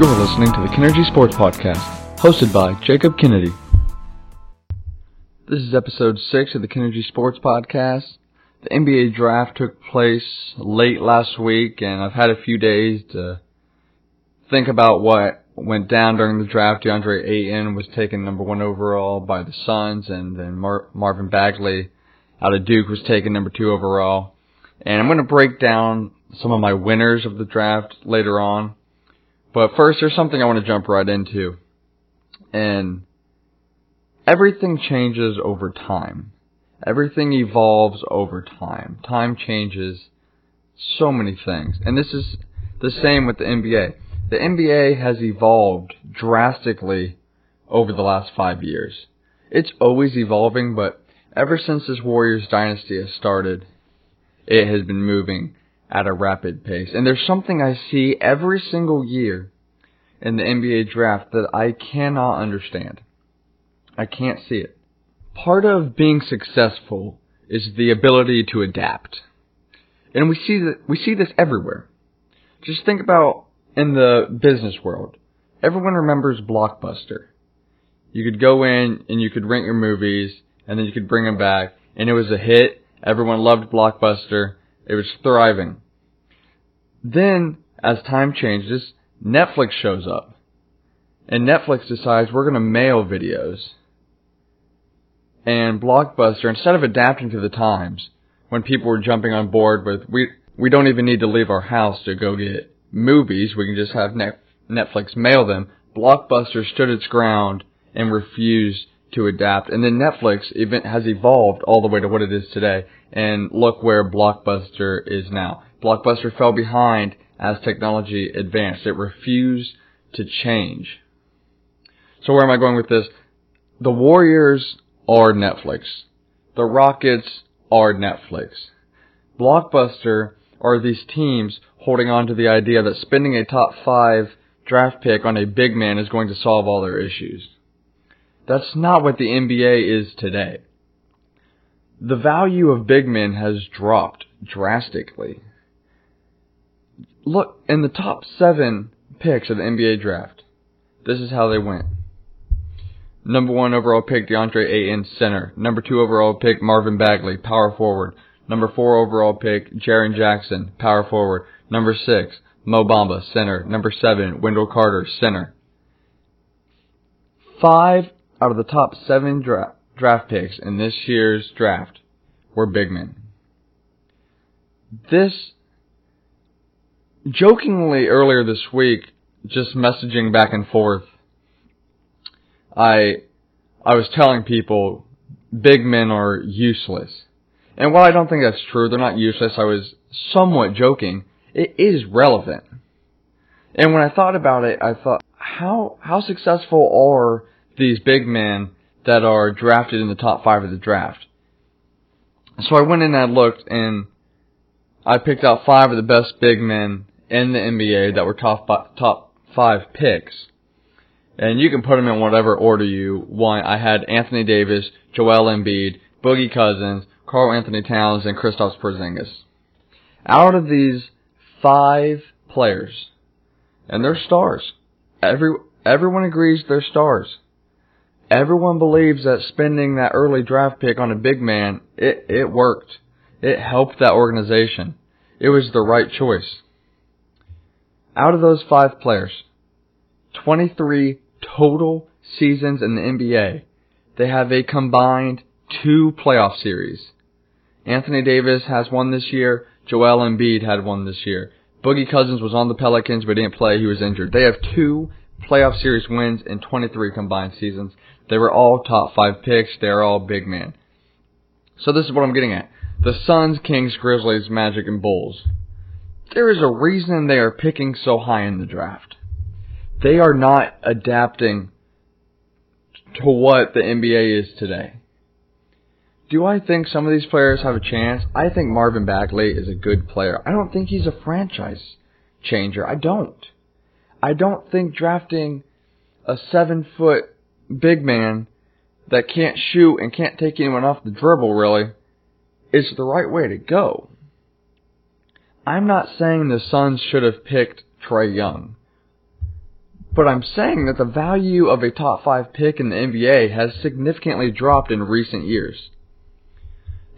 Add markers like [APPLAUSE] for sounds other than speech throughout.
You're listening to the Kennergy Sports Podcast, hosted by Jacob Kennedy. This is episode 6 of the Kennergy Sports Podcast. The NBA draft took place late last week, and I've had a few days to think about what went down during the draft. DeAndre Ayton was taken number one overall by the Suns, and then Mar- Marvin Bagley out of Duke was taken number two overall. And I'm going to break down some of my winners of the draft later on. But first, there's something I want to jump right into. And everything changes over time. Everything evolves over time. Time changes so many things. And this is the same with the NBA. The NBA has evolved drastically over the last five years. It's always evolving, but ever since this Warriors dynasty has started, it has been moving at a rapid pace. And there's something I see every single year in the NBA draft that I cannot understand. I can't see it. Part of being successful is the ability to adapt. And we see that we see this everywhere. Just think about in the business world. Everyone remembers Blockbuster. You could go in and you could rent your movies and then you could bring them back and it was a hit. Everyone loved Blockbuster. It was thriving. Then, as time changes, Netflix shows up. And Netflix decides we're going to mail videos. And Blockbuster, instead of adapting to the times, when people were jumping on board with, we, we don't even need to leave our house to go get movies, we can just have Netflix mail them, Blockbuster stood its ground and refused to adapt. And then Netflix even has evolved all the way to what it is today. And look where Blockbuster is now. Blockbuster fell behind as technology advanced. It refused to change. So where am I going with this? The Warriors are Netflix. The Rockets are Netflix. Blockbuster are these teams holding on to the idea that spending a top five draft pick on a big man is going to solve all their issues. That's not what the NBA is today. The value of big men has dropped drastically. Look, in the top seven picks of the NBA draft, this is how they went. Number one overall pick, DeAndre Ayton, center. Number two overall pick, Marvin Bagley, power forward. Number four overall pick, Jaren Jackson, power forward. Number six, Mo Bamba, center. Number seven, Wendell Carter, center. Five out of the top seven dra- draft picks in this year's draft were big men. This, jokingly earlier this week, just messaging back and forth, I, I was telling people big men are useless. And while I don't think that's true, they're not useless, I was somewhat joking. It is relevant. And when I thought about it, I thought, how, how successful are these big men that are drafted in the top five of the draft. So I went in and I looked and I picked out five of the best big men in the NBA that were top top five picks. And you can put them in whatever order you want. I had Anthony Davis, Joel Embiid, Boogie Cousins, Karl-Anthony Towns, and Kristaps Porzingis. Out of these five players, and they're stars. Every everyone agrees they're stars everyone believes that spending that early draft pick on a big man, it, it worked. It helped that organization. It was the right choice. Out of those five players, 23 total seasons in the NBA, they have a combined two playoff series. Anthony Davis has one this year. Joel Embiid had one this year. Boogie Cousins was on the Pelicans but didn't play. He was injured. They have two playoff series wins in 23 combined seasons. They were all top five picks. They're all big men. So this is what I'm getting at. The Suns, Kings, Grizzlies, Magic, and Bulls. There is a reason they are picking so high in the draft. They are not adapting to what the NBA is today. Do I think some of these players have a chance? I think Marvin Bagley is a good player. I don't think he's a franchise changer. I don't. I don't think drafting a seven foot big man that can't shoot and can't take anyone off the dribble really is the right way to go. I'm not saying the Suns should have picked Trae Young. But I'm saying that the value of a top 5 pick in the NBA has significantly dropped in recent years.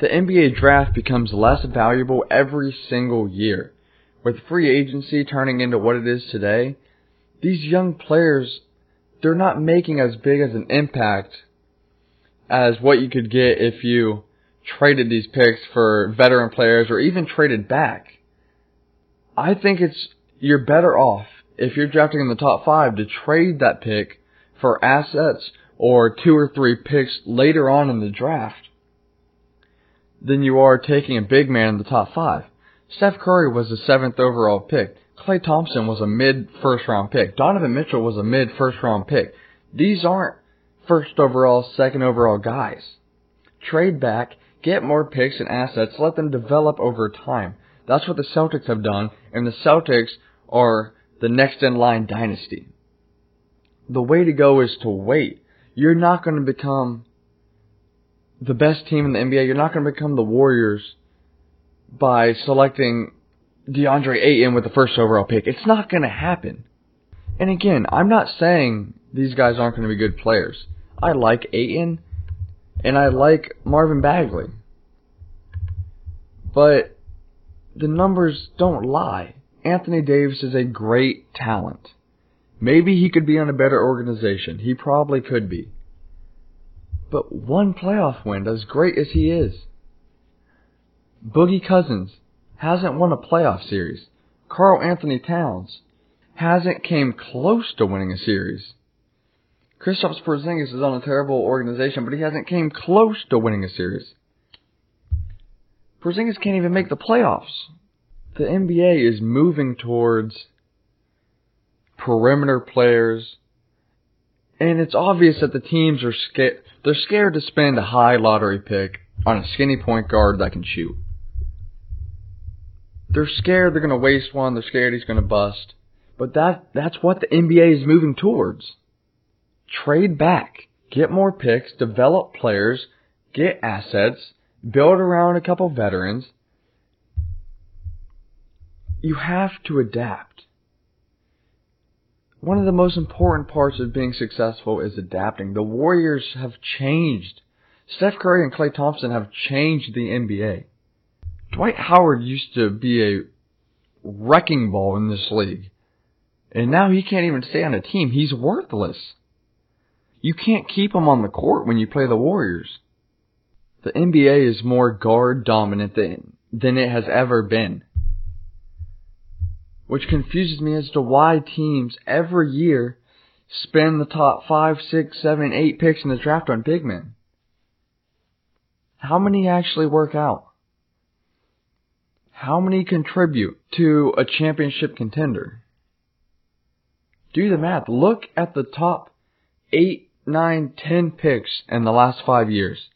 The NBA draft becomes less valuable every single year. With free agency turning into what it is today, these young players, they're not making as big as an impact as what you could get if you traded these picks for veteran players or even traded back. I think it's you're better off if you're drafting in the top five to trade that pick for assets or two or three picks later on in the draft than you are taking a big man in the top five. Steph Curry was the seventh overall pick. Klay Thompson was a mid first round pick. Donovan Mitchell was a mid first round pick. These aren't first overall, second overall guys. Trade back, get more picks and assets, let them develop over time. That's what the Celtics have done, and the Celtics are the next in line dynasty. The way to go is to wait. You're not going to become the best team in the NBA. You're not going to become the Warriors by selecting DeAndre Ayton with the first overall pick. It's not going to happen. And again, I'm not saying these guys aren't going to be good players. I like Ayton and I like Marvin Bagley. But the numbers don't lie. Anthony Davis is a great talent. Maybe he could be on a better organization. He probably could be. But one playoff win, as great as he is. Boogie Cousins hasn't won a playoff series. Karl-Anthony Towns hasn't came close to winning a series. Kristaps Porzingis is on a terrible organization, but he hasn't came close to winning a series. Porzingis can't even make the playoffs the NBA is moving towards perimeter players, and it's obvious that the teams are scared. They're scared to spend a high lottery pick on a skinny point guard that can shoot. They're scared they're going to waste one. They're scared he's going to bust. But that that's what the NBA is moving towards. Trade back, get more picks, develop players, get assets, build around a couple veterans, you have to adapt. One of the most important parts of being successful is adapting. The Warriors have changed. Steph Curry and Klay Thompson have changed the NBA. Dwight Howard used to be a wrecking ball in this league. And now he can't even stay on a team. He's worthless. You can't keep him on the court when you play the Warriors. The NBA is more guard dominant than, than it has ever been which confuses me as to why teams every year spend the top five, six, seven, eight picks in the draft on big men. How many actually work out? How many contribute to a championship contender? Do the math. Look at the top eight, nine, ten picks in the last five years.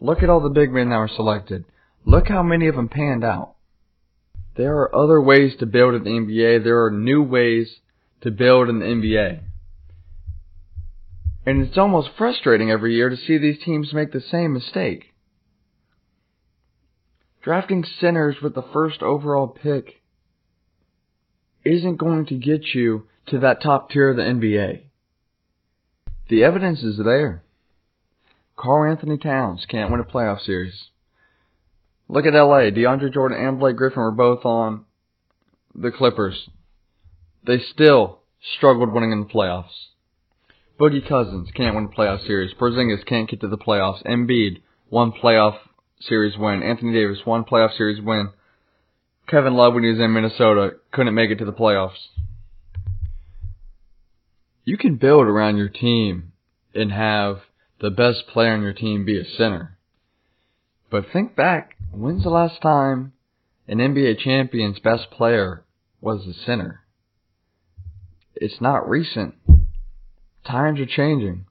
Look at all the big men that were selected. Look how many of them panned out. There are other ways to build in the NBA. There are new ways to build in the NBA. And it's almost frustrating every year to see these teams make the same mistake. Drafting centers with the first overall pick isn't going to get you to that top tier of the NBA. The evidence is there. Karl-Anthony Towns can't win a playoff series. Look at LA. DeAndre Jordan and Blake Griffin were both on the Clippers. They still struggled winning in the playoffs. Boogie Cousins can't win a playoff series. Porzingis can't get to the playoffs. Embiid one playoff series win. Anthony Davis one playoff series win. Kevin Love when he was in Minnesota couldn't make it to the playoffs. You can build around your team and have the best player on your team be a center. But think back When's the last time an NBA champion's best player was a center? It's not recent. Times are changing.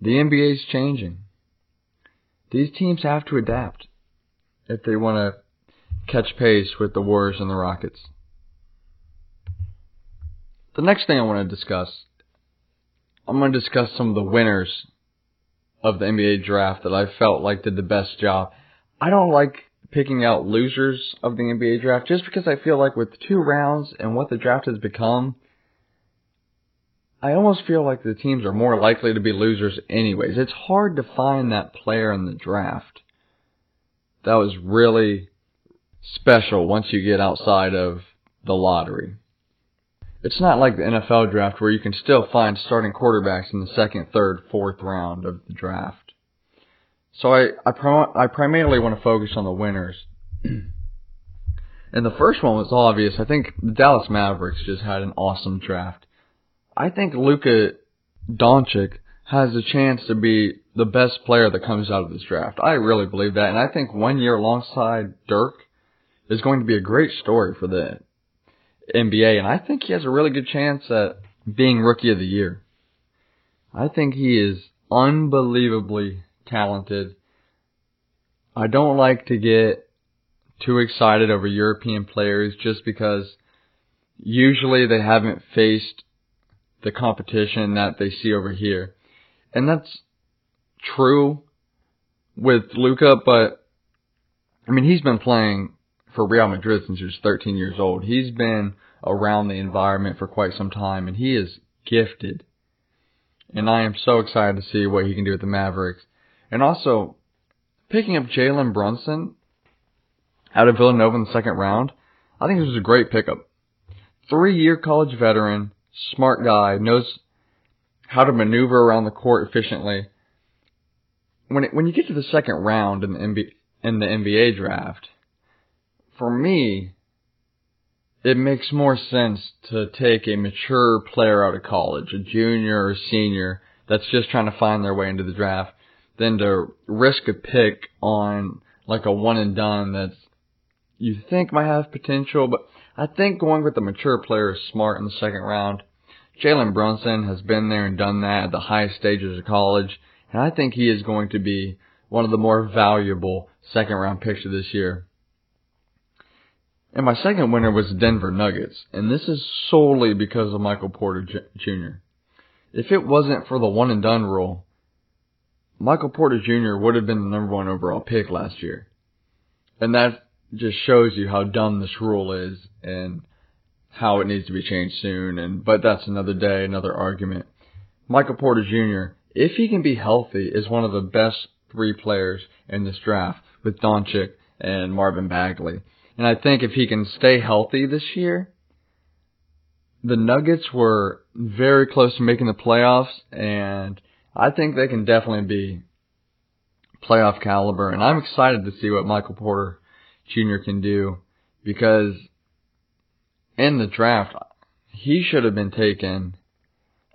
The NBA's changing. These teams have to adapt if they want to catch pace with the Warriors and the Rockets. The next thing I want to discuss, I'm going to discuss some of the winners of the NBA draft that I felt like did the best job. I don't like picking out losers of the NBA draft just because I feel like with two rounds and what the draft has become, I almost feel like the teams are more likely to be losers anyways. It's hard to find that player in the draft that was really special once you get outside of the lottery. It's not like the NFL draft where you can still find starting quarterbacks in the second, third, fourth round of the draft. So I I, prim- I primarily want to focus on the winners. [CLEARS THROAT] and the first one was obvious. I think the Dallas Mavericks just had an awesome draft. I think Luka Doncic has a chance to be the best player that comes out of this draft. I really believe that, and I think one year alongside Dirk is going to be a great story for the NBA, and I think he has a really good chance at being Rookie of the Year. I think he is unbelievably talented. I don't like to get too excited over European players just because usually they haven't faced the competition that they see over here. And that's true with Luka, but I mean, he's been playing for Real Madrid since he was 13 years old. He's been around the environment for quite some time, and he is gifted. And I am so excited to see what he can do with the Mavericks. And also, picking up Jalen Brunson out of Villanova in the second round, I think this was a great pickup. Three year college veteran, smart guy, knows how to maneuver around the court efficiently. When it, when you get to the second round in the NBA, in the NBA draft, for me, it makes more sense to take a mature player out of college, a junior or senior that's just trying to find their way into the draft, than to risk a pick on like a one and done that's you think might have potential, but I think going with the mature player is smart in the second round. Jalen Brunson has been there and done that at the highest stages of college, and I think he is going to be one of the more valuable second round picks of this year. And my second winner was the Denver Nuggets, and this is solely because of Michael Porter Jr. If it wasn't for the one and done rule, Michael Porter Jr. would have been the number one overall pick last year. And that just shows you how dumb this rule is and how it needs to be changed soon. And but that's another day, another argument. Michael Porter Jr. If he can be healthy, is one of the best three players in this draft with Doncic and Marvin Bagley. And I think if he can stay healthy this year, the Nuggets were very close to making the playoffs, and I think they can definitely be playoff caliber. And I'm excited to see what Michael Porter Jr. can do because in the draft, he should have been taken.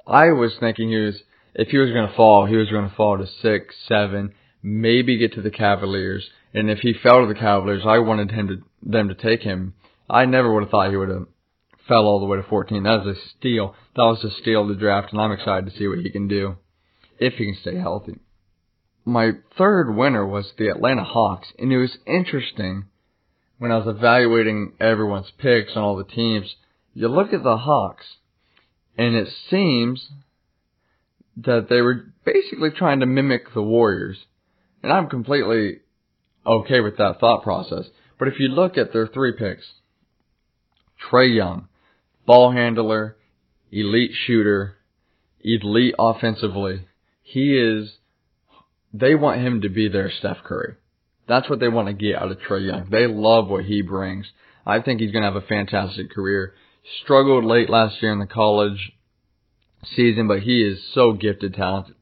I was thinking he was, if he was going to fall, he was going to fall to six, seven, maybe get to the Cavaliers. And if he fell to the Cavaliers, I wanted him to, them to take him. I never would have thought he would have fell all the way to 14. That was a steal. That was a steal of the draft, and I'm excited to see what he can do if he can stay healthy. My third winner was the Atlanta Hawks, and it was interesting when I was evaluating everyone's picks on all the teams, you look at the Hawks, and it seems that they were basically trying to mimic the Warriors. And I'm completely okay with that thought process. But if you look at their three picks, Trae Young, ball handler, elite shooter, elite offensively, he is, they want him to be their Steph Curry. That's what they want to get out of Trae Young. They love what he brings. I think he's going to have a fantastic career. Struggled late last year in the college season, but he is so gifted, talented,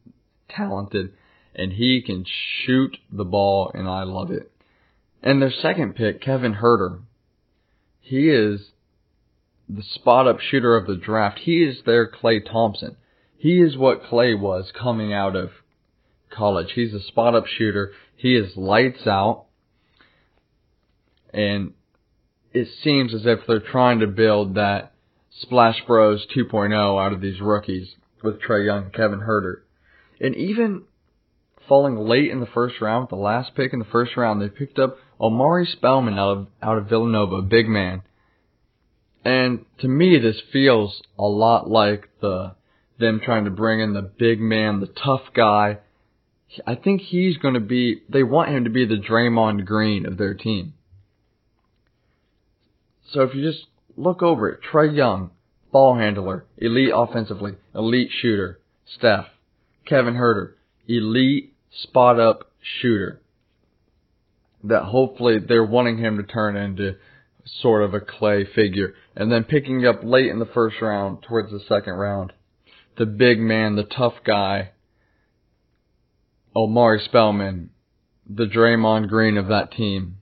talented, and he can shoot the ball, and I love it. And their second pick, Kevin Huerter, he is the spot up shooter of the draft. He is their Klay Thompson. He is what Klay was coming out of college. He's a spot up shooter. He is lights out. And it seems as if they're trying to build that Splash Bros 2.0 out of these rookies with Trae Young, Kevin Huerter. And even falling late in the first round with the last pick in the first round, they picked up Omari Spellman out of out of Villanova, big man. And to me this feels a lot like the them trying to bring in the big man, the tough guy I think he's going to be, they want him to be the Draymond Green of their team. So if you just look over it, Trae Young, ball handler, elite offensively, elite shooter, Steph. Kevin Huerter, elite spot up shooter. That hopefully they're wanting him to turn into sort of a clay figure. And then picking up late in the first round, towards the second round, the big man, the tough guy, Omari Spellman, the Draymond Green of that team.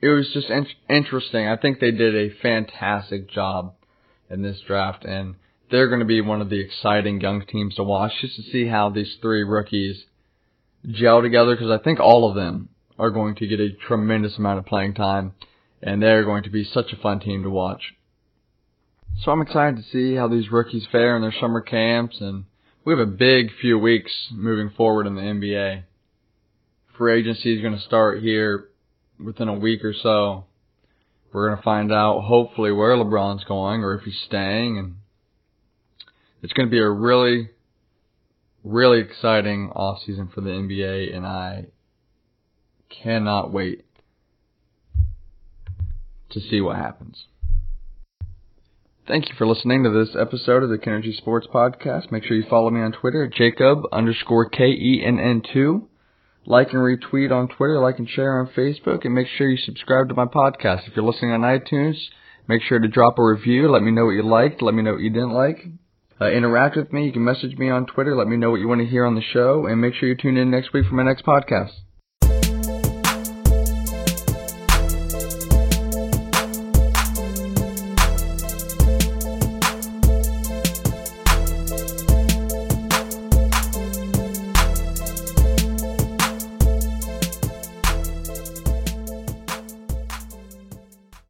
It was just in- interesting. I think they did a fantastic job in this draft, and they're going to be one of the exciting young teams to watch just to see how these three rookies gel together because I think all of them are going to get a tremendous amount of playing time and they're going to be such a fun team to watch. So I'm excited to see how these rookies fare in their summer camps and we have a big few weeks moving forward in the NBA. Free agency is going to start here within a week or so. We're going to find out hopefully where LeBron's going or if he's staying and it's going to be a really, really exciting off season for the NBA, and I cannot wait to see what happens. Thank you for listening to this episode of the Kennergy Sports Podcast. Make sure you follow me on Twitter at Jacob underscore K E N N two. Like and retweet on Twitter, like and share on Facebook, and make sure you subscribe to my podcast. If you're listening on iTunes, make sure to drop a review. Let me know what you liked. Let me know what you didn't like. Uh, interact with me. You can message me on Twitter. Let me know what you want to hear on the show. And make sure you tune in next week for my next podcast.